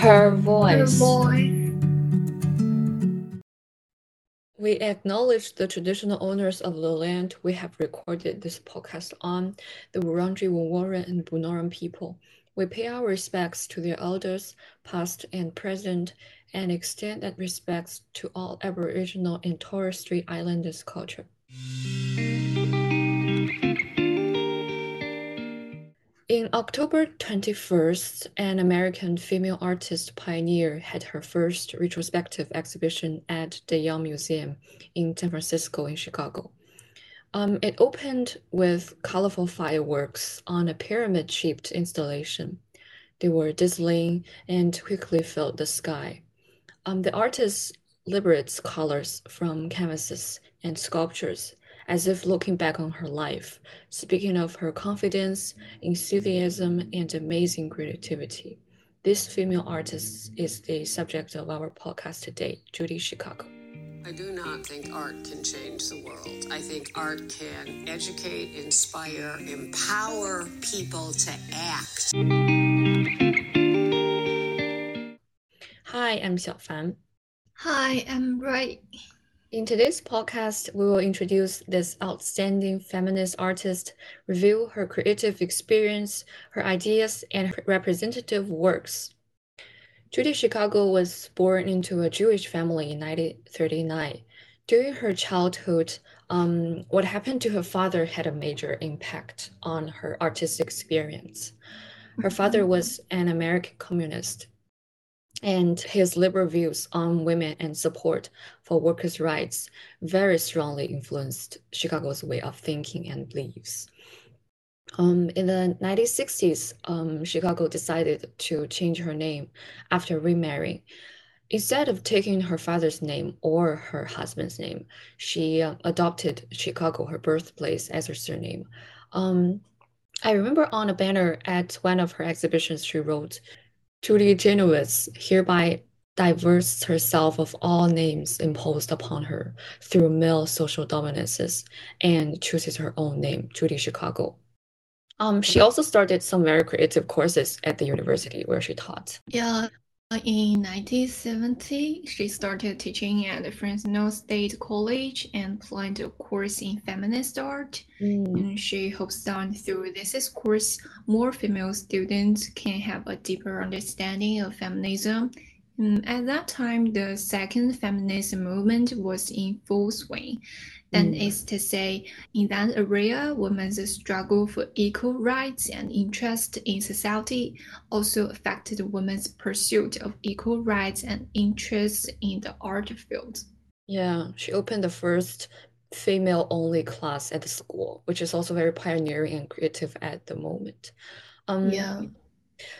Her voice. We acknowledge the traditional owners of the land we have recorded this podcast on, the Wurundjeri Woiwurrung and Bunurong people. We pay our respects to their elders, past and present, and extend that respects to all Aboriginal and Torres Strait Islanders culture. In October 21st, an American female artist pioneer had her first retrospective exhibition at de Young Museum in San Francisco in Chicago. Um, it opened with colorful fireworks on a pyramid-shaped installation. They were dazzling and quickly filled the sky. Um, the artist liberates colors from canvases and sculptures as if looking back on her life, speaking of her confidence, enthusiasm, and amazing creativity. This female artist is the subject of our podcast today, Judy Chicago. I do not think art can change the world. I think art can educate, inspire, empower people to act. Hi, I'm Xiaofan. Hi, I'm Rui. In today's podcast, we will introduce this outstanding feminist artist, review her creative experience, her ideas, and her representative works. Judy Chicago was born into a Jewish family in 1939. During her childhood, um, what happened to her father had a major impact on her artistic experience. Her father was an American communist and his liberal views on women and support for workers' rights very strongly influenced Chicago's way of thinking and beliefs. Um, in the 1960s, um, Chicago decided to change her name after remarrying. Instead of taking her father's name or her husband's name, she uh, adopted Chicago, her birthplace, as her surname. Um, I remember on a banner at one of her exhibitions, she wrote, Judy Gerowitz hereby divests herself of all names imposed upon her through male social dominances and chooses her own name, Judy Chicago. Um, she also started some very creative courses at the university where she taught. Yeah, in 1970, she started teaching at the Fresno State College and planned a course in feminist art. Mm. And she hopes that through this course, more female students can have a deeper understanding of feminism. And at that time, the second feminist movement was in full swing. That mm. is to say, in that area, women's struggle for equal rights and interest in society also affected women's pursuit of equal rights and interests in the art field. Yeah, she opened the first female only class at the school, which is also very pioneering and creative at the moment. Um, yeah.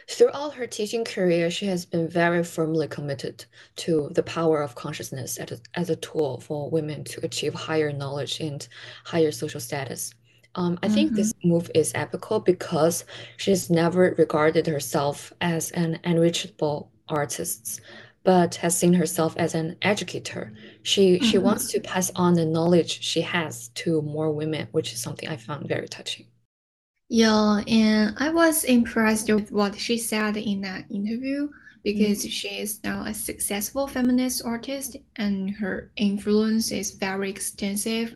Throughout her teaching career, she has been very firmly committed to the power of consciousness as a, as a tool for women to achieve higher knowledge and higher social status. Um, I mm-hmm. think this mm-hmm. move is epical because she's never regarded herself as an enrichable artist, but has seen herself as an educator. She mm-hmm. she wants to pass on the knowledge she has to more women, which is something I found very touching. Yeah, and I was impressed with what she said in that interview because mm. she is now a successful feminist artist and her influence is very extensive.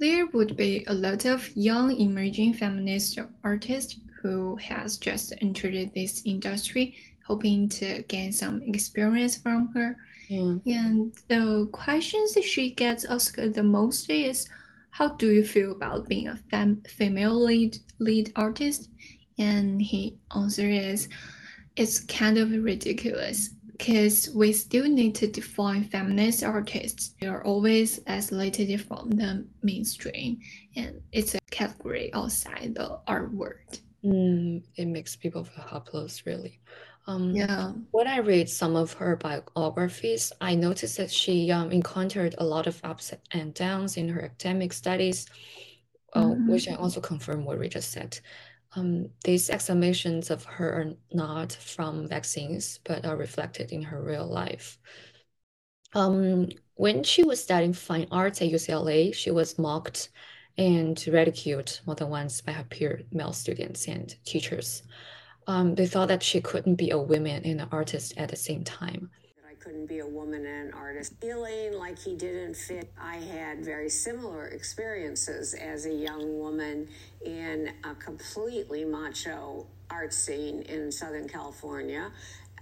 There would be a lot of young emerging feminist artists who has just entered this industry hoping to gain some experience from her. Mm. And the questions she gets asked the most is how do you feel about being a fem- female lead lead artist? And he answer is, it's kind of ridiculous because we still need to define feminist artists. They are always isolated from the mainstream, and it's a category outside the art world. Mm, it makes people feel helpless, really. Um, yeah. When I read some of her biographies, I noticed that she um, encountered a lot of ups and downs in her academic studies, uh, mm-hmm. which I also confirm what we just said. Um, these exclamations of her are not from vaccines, but are reflected in her real life. Um, when she was studying fine arts at UCLA, she was mocked and ridiculed more than once by her peer male students and teachers. Um, they thought that she couldn't be a woman and an artist at the same time. I couldn't be a woman and an artist. Feeling like he didn't fit, I had very similar experiences as a young woman in a completely macho art scene in Southern California.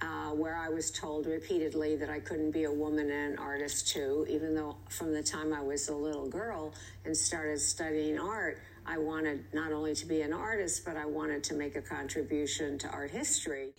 Uh, where I was told repeatedly that I couldn't be a woman and an artist too, even though from the time I was a little girl and started studying art, I wanted not only to be an artist, but I wanted to make a contribution to art history.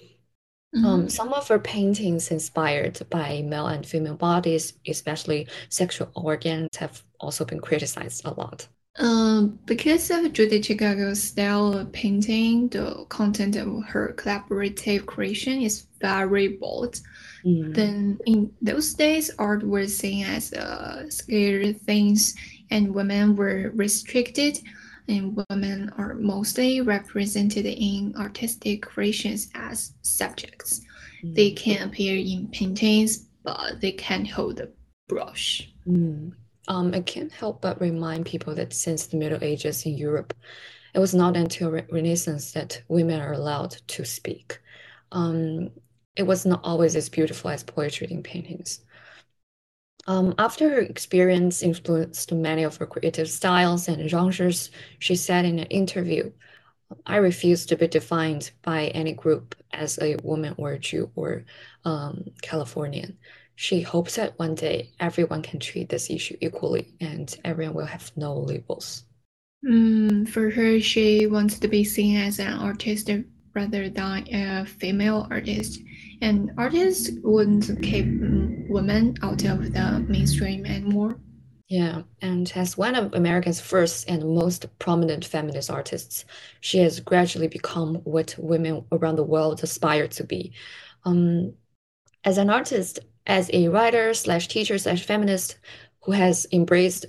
Mm-hmm. Um, some of her paintings inspired by male and female bodies, especially sexual organs, have also been criticized a lot. Um, because of Judy Chicago's style of painting, the content of her collaborative creation is very bold. Mm. Then in those days, art was seen as uh, scary things, and women were restricted. And women are mostly represented in artistic creations as subjects. Mm. They can appear in paintings, but they can't hold a brush. Mm. Um, I can't help but remind people that since the Middle Ages in Europe, it was not until Re Renaissance that women are allowed to speak. Um, it was not always as beautiful as poetry in paintings. Um, after her experience influenced many of her creative styles and genres, she said in an interview, I refuse to be defined by any group as a woman or a Jew or um, Californian. She hopes that one day everyone can treat this issue equally and everyone will have no labels. Mm, for her, she wants to be seen as an artist rather than a female artist. And artists wouldn't keep women out of the mainstream anymore. Yeah, and as one of America's first and most prominent feminist artists, she has gradually become what women around the world aspire to be. Um, as an artist, as a writer slash teacher slash feminist who has embraced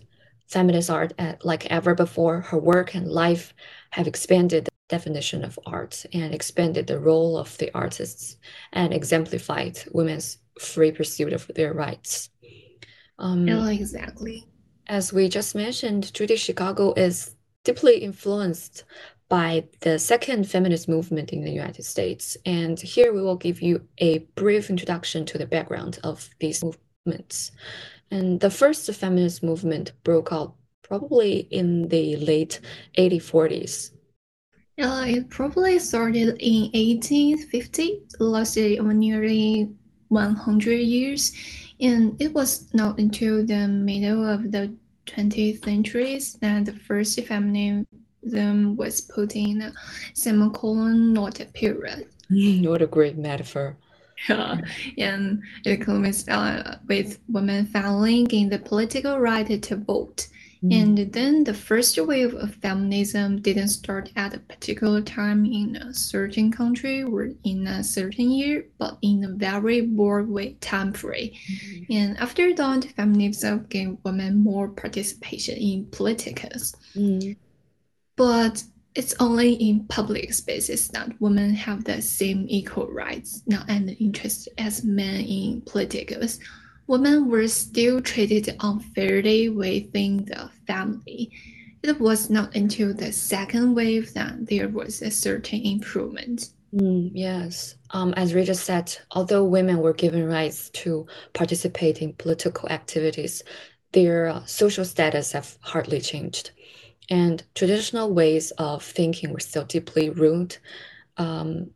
feminist art at, like ever before, her work and life have expanded definition of art and expanded the role of the artists and exemplified women's free pursuit of their rights. Um, oh, exactly. As we just mentioned, Judy Chicago is deeply influenced by the second feminist movement in the United States. And here we will give you a brief introduction to the background of these movements. And the first feminist movement broke out probably in the late 1840s. Uh, it probably started in 1850, lasted nearly 100 years, and it was not until the middle of the 20th centuries that the first feminism was put in a semicolon, not a period. what a great metaphor. Yeah, and it comes uh, with women filing in the political right to vote. Mm. And then the first wave of feminism didn't start at a particular time in a certain country or in a certain year, but in a very broad way time frame. Mm. And after that, feminism gave women more participation in politics. Mm. But it's only in public spaces that women have the same equal rights not and interest as men in politics. Women were still treated unfairly within the family. It was not until the second wave that there was a certain improvement. Mm, yes. Um, as Rita said, although women were given rights to participate in political activities, their uh, social status have hardly changed and traditional ways of thinking were still deeply rooted. Um,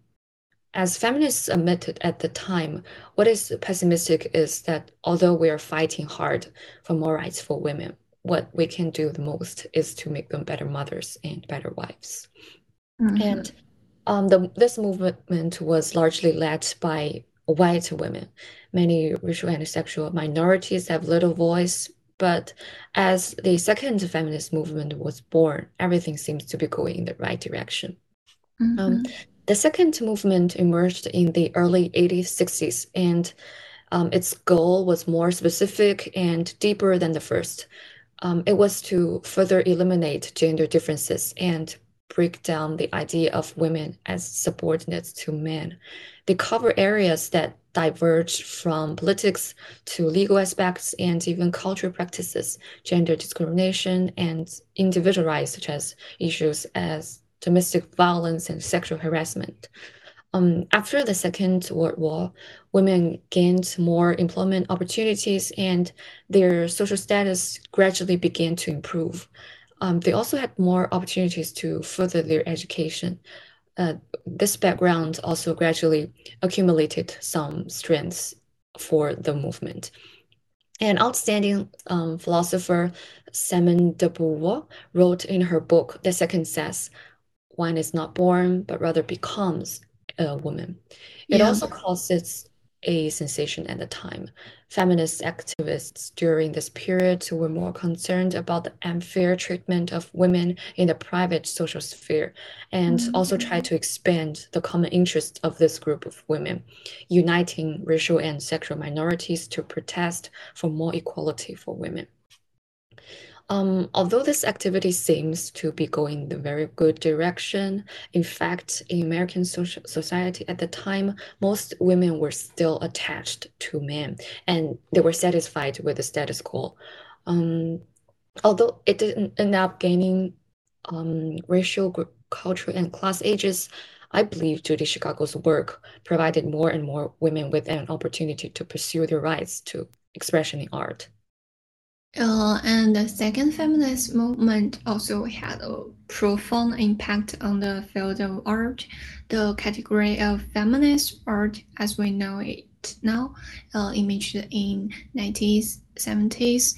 as feminists admitted at the time, what is pessimistic is that although we are fighting hard for more rights for women, what we can do the most is to make them better mothers and better wives. Mm-hmm. And um, the, this movement was largely led by white women. Many racial and sexual minorities have little voice but as the second feminist movement was born, everything seems to be going in the right direction. Mm-hmm. Um, the second movement emerged in the early 1860s, and um, its goal was more specific and deeper than the first. Um, it was to further eliminate gender differences and break down the idea of women as subordinates to men. They cover areas that diverge from politics to legal aspects and even cultural practices, gender discrimination, and individual rights, such as issues as domestic violence and sexual harassment. Um, after the Second World War, women gained more employment opportunities and their social status gradually began to improve. Um, they also had more opportunities to further their education. Uh, this background also gradually accumulated some strengths for the movement. An outstanding um, philosopher, Simone de Beauvoir, wrote in her book, The Second Sex, one is not born, but rather becomes a woman. It yeah. also causes a sensation at the time. Feminist activists during this period were more concerned about the unfair treatment of women in the private social sphere and mm-hmm. also tried to expand the common interest of this group of women, uniting racial and sexual minorities to protest for more equality for women. Um, although this activity seems to be going the very good direction, in fact, in American social society at the time, most women were still attached to men and they were satisfied with the status quo. Um, although it didn't end up gaining um, racial, cultural, and class ages, I believe Judy Chicago's work provided more and more women with an opportunity to pursue their rights to expression in art. Uh, and the second feminist movement also had a profound impact on the field of art. The category of feminist art, as we know it now, uh, emerged in 1970s,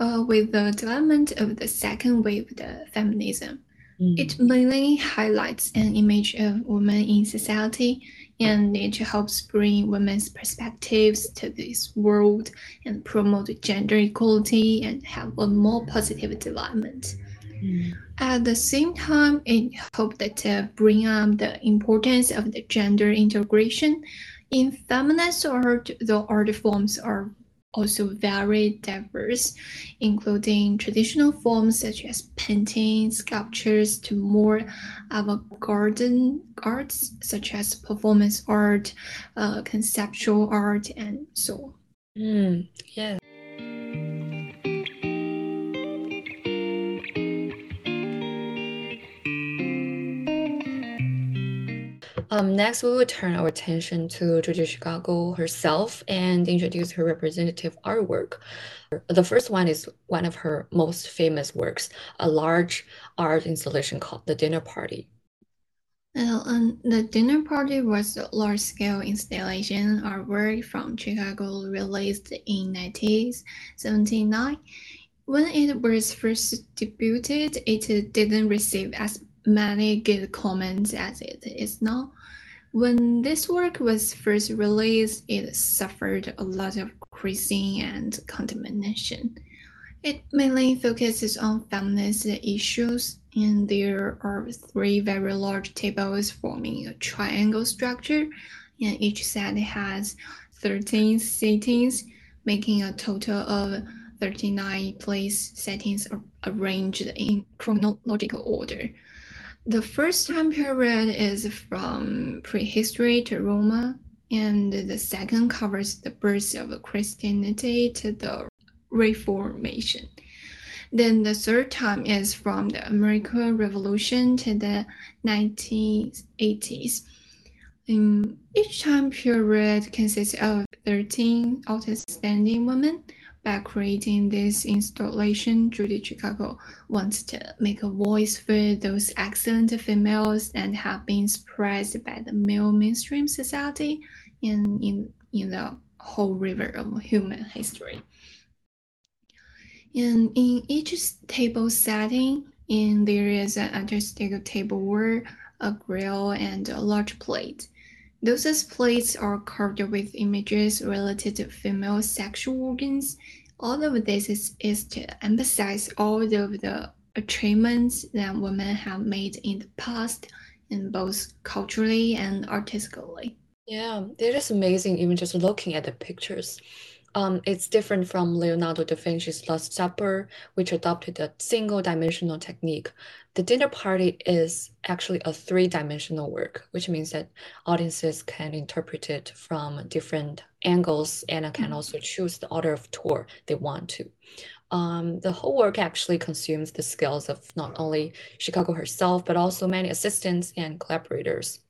uh, with the development of the second wave of feminism. Mm. It mainly highlights an image of women in society and it helps bring women's perspectives to this world and promote gender equality and have a more positive development. Mm. At the same time, it hoped to bring up the importance of the gender integration. In feminist art, the art forms are also very diverse, including traditional forms such as painting, sculptures, to more avant-garde arts such as performance art, uh, conceptual art, and so on. Mm, yeah. Um, next, we will turn our attention to Judy Chicago herself and introduce her representative artwork. The first one is one of her most famous works, a large art installation called The Dinner Party. Well, um, the dinner party was a large-scale installation artwork from Chicago released in 1979. When it was first debuted, it didn't receive as many good comments as it is now. When this work was first released, it suffered a lot of criticism and condemnation. It mainly focuses on feminist issues, and there are three very large tables forming a triangle structure, and each set has 13 settings, making a total of 39 place settings arranged in chronological order. The first time period is from prehistory to Roma, and the second covers the birth of Christianity to the Reformation. Then the third time is from the American Revolution to the 1980s. Um, each time period consists of 13 outstanding women by creating this installation, Judy Chicago wants to make a voice for those excellent females that have been suppressed by the male mainstream society in, in, in the whole river of human history. And in each table setting, in there is an artistic tableware, a grill, and a large plate. Those plates are carved with images related to female sexual organs. All of this is, is to emphasize all of the achievements that women have made in the past, in both culturally and artistically. Yeah, it is amazing even just looking at the pictures. Um, it's different from Leonardo da Vinci's Last Supper, which adopted a single dimensional technique. The dinner party is actually a three dimensional work, which means that audiences can interpret it from different angles and can mm-hmm. also choose the order of tour they want to. Um, the whole work actually consumes the skills of not only Chicago herself, but also many assistants and collaborators.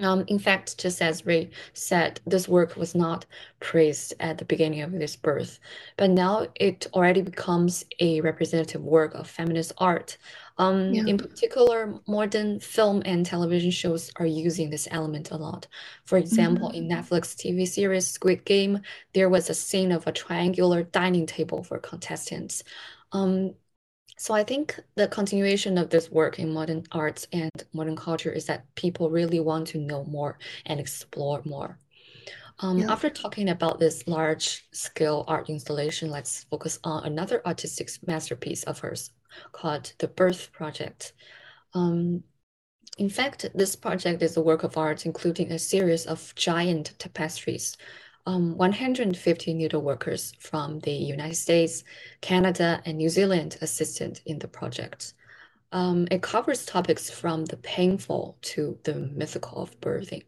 Um, in fact, just as Rui said, this work was not praised at the beginning of this birth, but now it already becomes a representative work of feminist art. Um, yeah. In particular, modern film and television shows are using this element a lot. For example, mm -hmm. in Netflix TV series Squid Game, there was a scene of a triangular dining table for contestants. Um, so I think the continuation of this work in modern arts and modern culture is that people really want to know more and explore more. Um, yeah. After talking about this large scale art installation, let's focus on another artistic masterpiece of hers called The Birth Project. Um, in fact, this project is a work of art including a series of giant tapestries um, 150 needle workers from the United States, Canada, and New Zealand assisted in the project. Um, it covers topics from the painful to the mythical of birthing.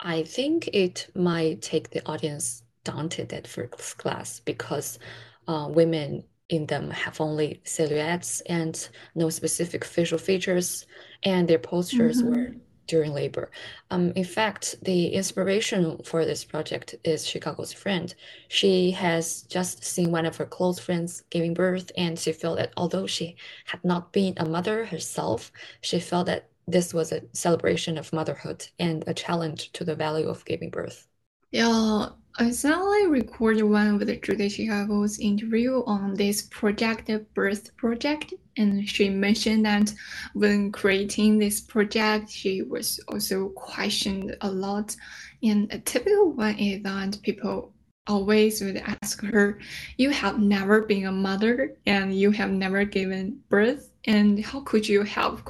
I think it might take the audience daunted at first glance because uh, women in them have only silhouettes and no specific facial features, and their postures mm -hmm. were during labor. Um, in fact, the inspiration for this project is Chicago's friend. She has just seen one of her close friends giving birth, and she felt that although she had not been a mother herself, she felt that this was a celebration of motherhood and a challenge to the value of giving birth. Yeah, I recently recorded one of the Judy Chicago's interview on this project, the Birth Project, and she mentioned that when creating this project, she was also questioned a lot. And a typical one is that people always would ask her, You have never been a mother and you have never given birth, and how could you have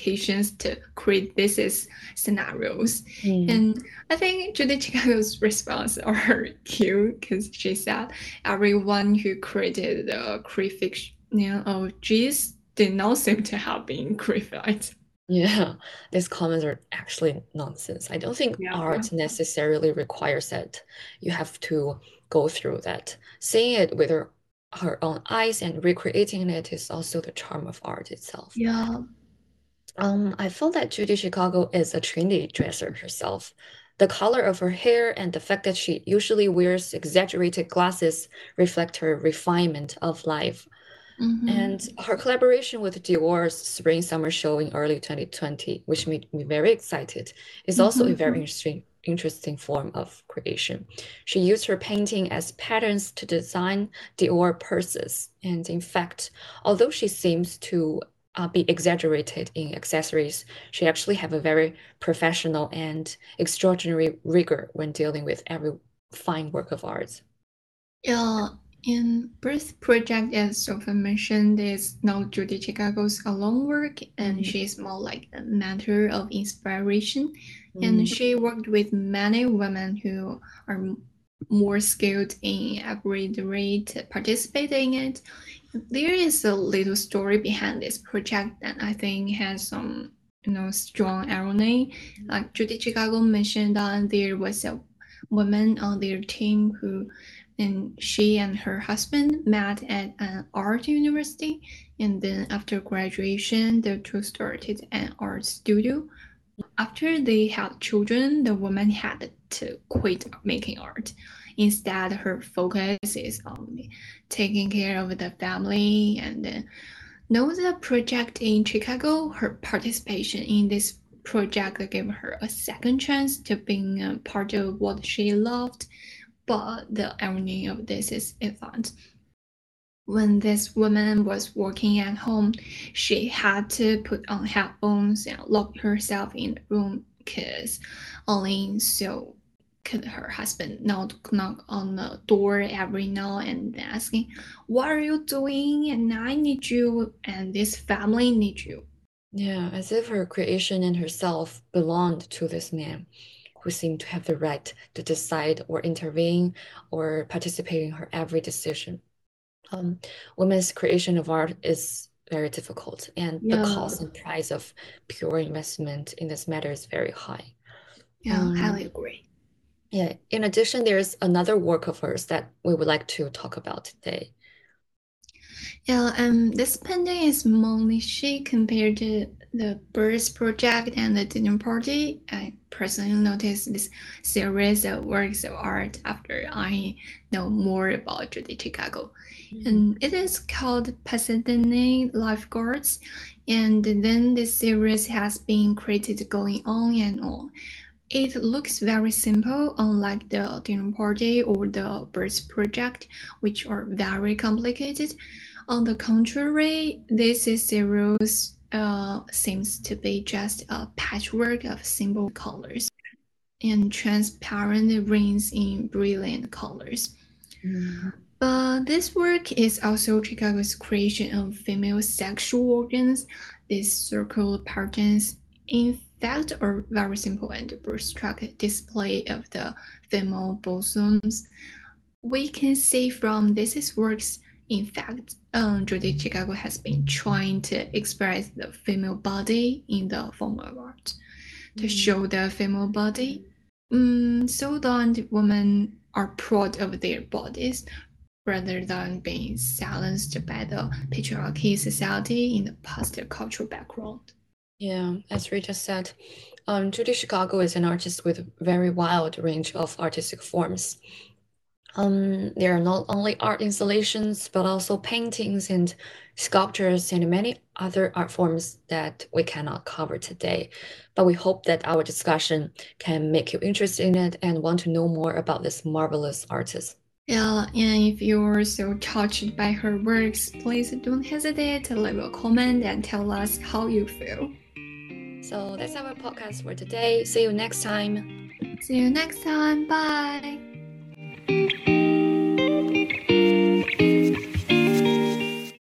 applications to create business scenarios. Mm. And I think Judy Chicago's response are cute because she said everyone who created the creation of G's did not seem to have been created. Yeah, these comments are actually nonsense. I don't think yeah. art necessarily requires that. You have to go through that. Seeing it with her, her own eyes and recreating it is also the charm of art itself. Yeah. Um, I feel that Judy Chicago is a trendy dresser herself. The color of her hair and the fact that she usually wears exaggerated glasses reflect her refinement of life. Mm-hmm. And her collaboration with Dior's Spring Summer Show in early 2020, which made me very excited, is mm-hmm. also a very mm-hmm. interesting interesting form of creation. She used her painting as patterns to design Dior purses. And in fact, although she seems to uh, be exaggerated in accessories. She actually have a very professional and extraordinary rigor when dealing with every fine work of art. Yeah, in Birth Project, as Sophie mentioned, is not Judy Chicago's alone work, and mm-hmm. she's more like a matter of inspiration. Mm-hmm. And she worked with many women who are more skilled in every rate participating in it there is a little story behind this project that I think has some you know strong irony. Like Judy Chicago mentioned that there was a woman on their team who and she and her husband met at an art university. And then after graduation the two started an art studio. After they had children the woman had to quit making art Instead, her focus is on taking care of the family and uh, know the project in Chicago. Her participation in this project gave her a second chance to being a part of what she loved. But the irony of this is that when this woman was working at home, she had to put on headphones and lock herself in the room because only so could her husband not knock on the door every now and then asking, What are you doing? And I need you, and this family needs you. Yeah, as if her creation and herself belonged to this man who seemed to have the right to decide or intervene or participate in her every decision. Um, women's creation of art is very difficult, and yeah. the cost and price of pure investment in this matter is very high. Yeah, um, highly agree. Yeah. In addition, there's another work of hers that we would like to talk about today. Yeah, um, this painting is mainly she compared to the Birth Project and the Dinner Party. I personally noticed this series of works of art after I know more about Judy Chicago. Mm-hmm. And it is called Pasadena Lifeguards. And then this series has been created going on and on. It looks very simple, unlike the dinner party or the birth project, which are very complicated. On the contrary, this series uh, seems to be just a patchwork of simple colors and transparent rings in brilliant colors. Mm. But this work is also Chicago's creation of female sexual organs, these circular patterns. In fact are very simple and abstract display of the female bosoms. We can see from these works, in fact, um, Judy Chicago has been trying to express the female body in the form of art, to mm. show the female body, um, so that women are proud of their bodies rather than being silenced by the patriarchy society in the past cultural background. Yeah, as Rita said, um, Judy Chicago is an artist with a very wide range of artistic forms. Um, there are not only art installations, but also paintings and sculptures and many other art forms that we cannot cover today. But we hope that our discussion can make you interested in it and want to know more about this marvelous artist. Yeah, and if you're so touched by her works, please don't hesitate to leave a comment and tell us how you feel. So that's our podcast for today. See you next time. See you next time. Bye.